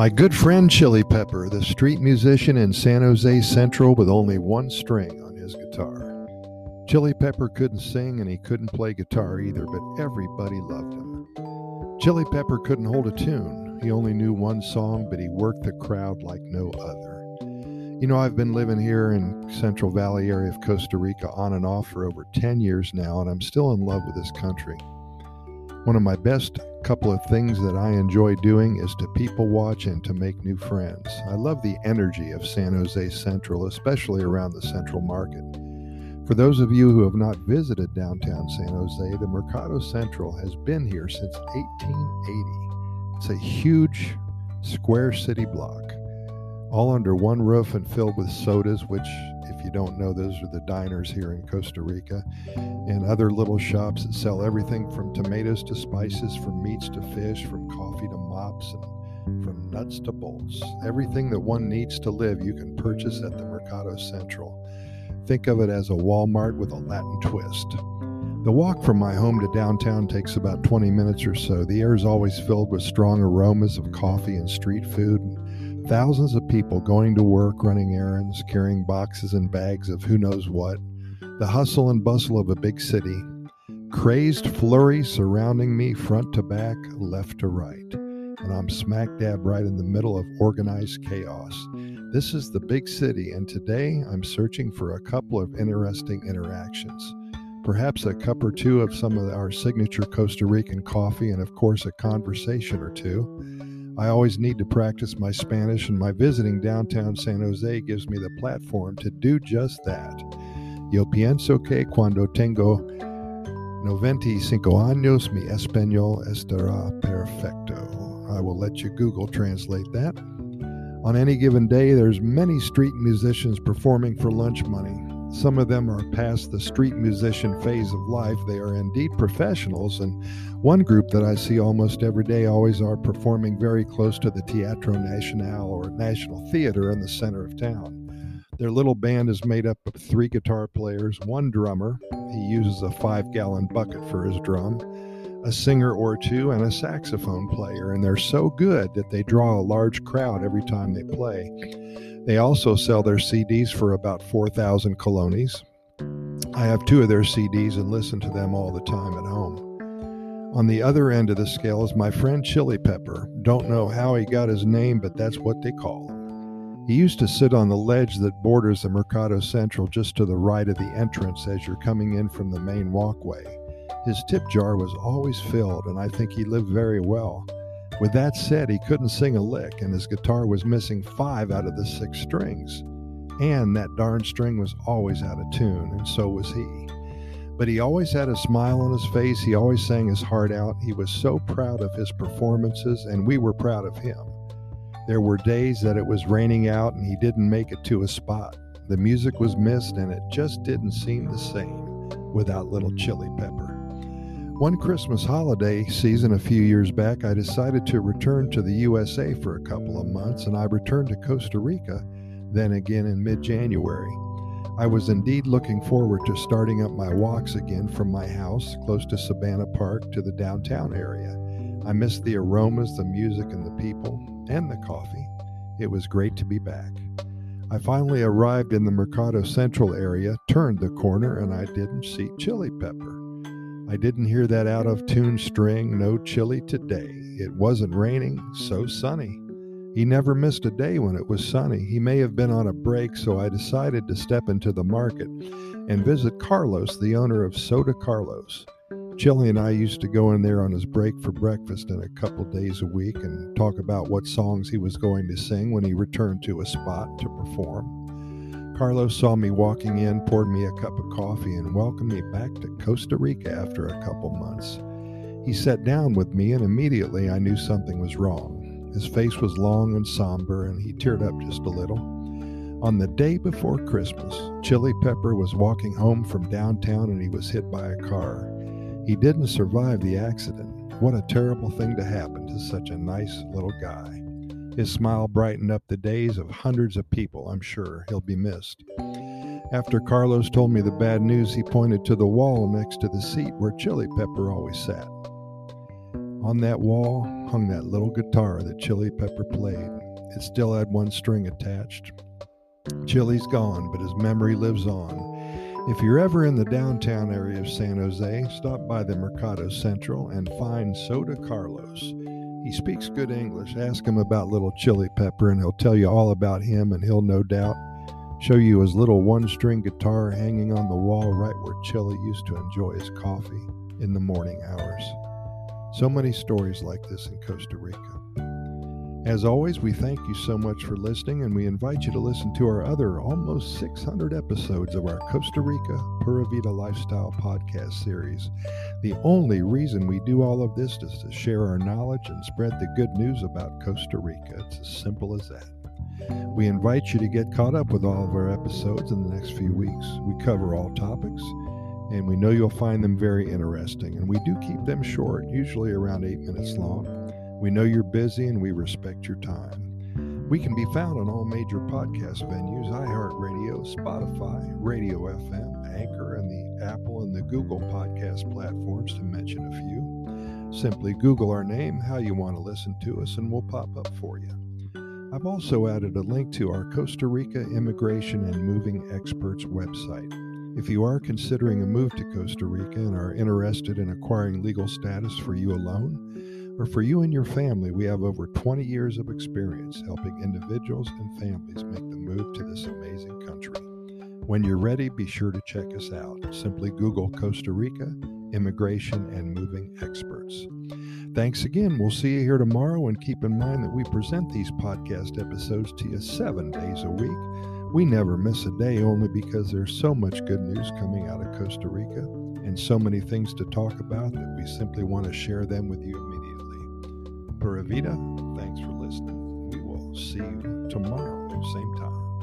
My good friend Chili Pepper, the street musician in San Jose Central with only one string on his guitar. Chili Pepper couldn't sing and he couldn't play guitar either, but everybody loved him. Chili Pepper couldn't hold a tune. He only knew one song, but he worked the crowd like no other. You know, I've been living here in Central Valley area of Costa Rica on and off for over 10 years now, and I'm still in love with this country. One of my best couple of things that I enjoy doing is to people watch and to make new friends. I love the energy of San Jose Central, especially around the Central Market. For those of you who have not visited downtown San Jose, the Mercado Central has been here since 1880. It's a huge square city block, all under one roof and filled with sodas, which if you don't know, those are the diners here in Costa Rica, and other little shops that sell everything from tomatoes to spices, from meats to fish, from coffee to mops, and from nuts to bolts. Everything that one needs to live, you can purchase at the Mercado Central. Think of it as a Walmart with a Latin twist. The walk from my home to downtown takes about 20 minutes or so. The air is always filled with strong aromas of coffee and street food. And Thousands of people going to work, running errands, carrying boxes and bags of who knows what. The hustle and bustle of a big city. Crazed flurry surrounding me front to back, left to right. And I'm smack dab right in the middle of organized chaos. This is the big city, and today I'm searching for a couple of interesting interactions. Perhaps a cup or two of some of our signature Costa Rican coffee, and of course, a conversation or two. I always need to practice my Spanish, and my visiting downtown San Jose gives me the platform to do just that. Yo pienso que cuando tengo 95 años mi español estará perfecto. I will let you Google translate that. On any given day, there's many street musicians performing for lunch money. Some of them are past the street musician phase of life. They are indeed professionals, and one group that I see almost every day always are performing very close to the Teatro Nacional or National Theater in the center of town. Their little band is made up of three guitar players, one drummer, he uses a five gallon bucket for his drum, a singer or two, and a saxophone player, and they're so good that they draw a large crowd every time they play. They also sell their CDs for about 4,000 colones. I have two of their CDs and listen to them all the time at home. On the other end of the scale is my friend Chili Pepper. Don't know how he got his name, but that's what they call him. He used to sit on the ledge that borders the Mercado Central just to the right of the entrance as you're coming in from the main walkway. His tip jar was always filled, and I think he lived very well. With that said, he couldn't sing a lick, and his guitar was missing five out of the six strings. And that darn string was always out of tune, and so was he. But he always had a smile on his face. He always sang his heart out. He was so proud of his performances, and we were proud of him. There were days that it was raining out and he didn't make it to a spot. The music was missed, and it just didn't seem the same without little Chili Pepper. One Christmas holiday season a few years back, I decided to return to the USA for a couple of months, and I returned to Costa Rica then again in mid January. I was indeed looking forward to starting up my walks again from my house close to Sabana Park to the downtown area. I missed the aromas, the music, and the people, and the coffee. It was great to be back. I finally arrived in the Mercado Central area, turned the corner, and I didn't see Chili Pepper. I didn't hear that out of tune string, no chili today. It wasn't raining, so sunny. He never missed a day when it was sunny. He may have been on a break, so I decided to step into the market and visit Carlos, the owner of Soda Carlos. Chili and I used to go in there on his break for breakfast in a couple days a week and talk about what songs he was going to sing when he returned to a spot to perform. Carlos saw me walking in, poured me a cup of coffee, and welcomed me back to Costa Rica after a couple months. He sat down with me, and immediately I knew something was wrong. His face was long and somber, and he teared up just a little. On the day before Christmas, Chili Pepper was walking home from downtown and he was hit by a car. He didn't survive the accident. What a terrible thing to happen to such a nice little guy. His smile brightened up the days of hundreds of people, I'm sure. He'll be missed. After Carlos told me the bad news, he pointed to the wall next to the seat where Chili Pepper always sat. On that wall hung that little guitar that Chili Pepper played. It still had one string attached. Chili's gone, but his memory lives on. If you're ever in the downtown area of San Jose, stop by the Mercado Central and find Soda Carlos. He speaks good English. Ask him about little Chili Pepper, and he'll tell you all about him, and he'll no doubt show you his little one string guitar hanging on the wall right where Chili used to enjoy his coffee in the morning hours. So many stories like this in Costa Rica. As always, we thank you so much for listening, and we invite you to listen to our other almost 600 episodes of our Costa Rica Pura Vida Lifestyle podcast series. The only reason we do all of this is to share our knowledge and spread the good news about Costa Rica. It's as simple as that. We invite you to get caught up with all of our episodes in the next few weeks. We cover all topics, and we know you'll find them very interesting, and we do keep them short, usually around eight minutes long. We know you're busy and we respect your time. We can be found on all major podcast venues iHeartRadio, Spotify, Radio FM, Anchor, and the Apple and the Google podcast platforms, to mention a few. Simply Google our name, how you want to listen to us, and we'll pop up for you. I've also added a link to our Costa Rica Immigration and Moving Experts website. If you are considering a move to Costa Rica and are interested in acquiring legal status for you alone, or for you and your family, we have over 20 years of experience helping individuals and families make the move to this amazing country. When you're ready, be sure to check us out. Simply Google Costa Rica Immigration and Moving Experts. Thanks again. We'll see you here tomorrow, and keep in mind that we present these podcast episodes to you seven days a week. We never miss a day only because there's so much good news coming out of Costa Rica and so many things to talk about that we simply want to share them with you immediately. Pura Vida. Thanks for listening. We will see you tomorrow, same time.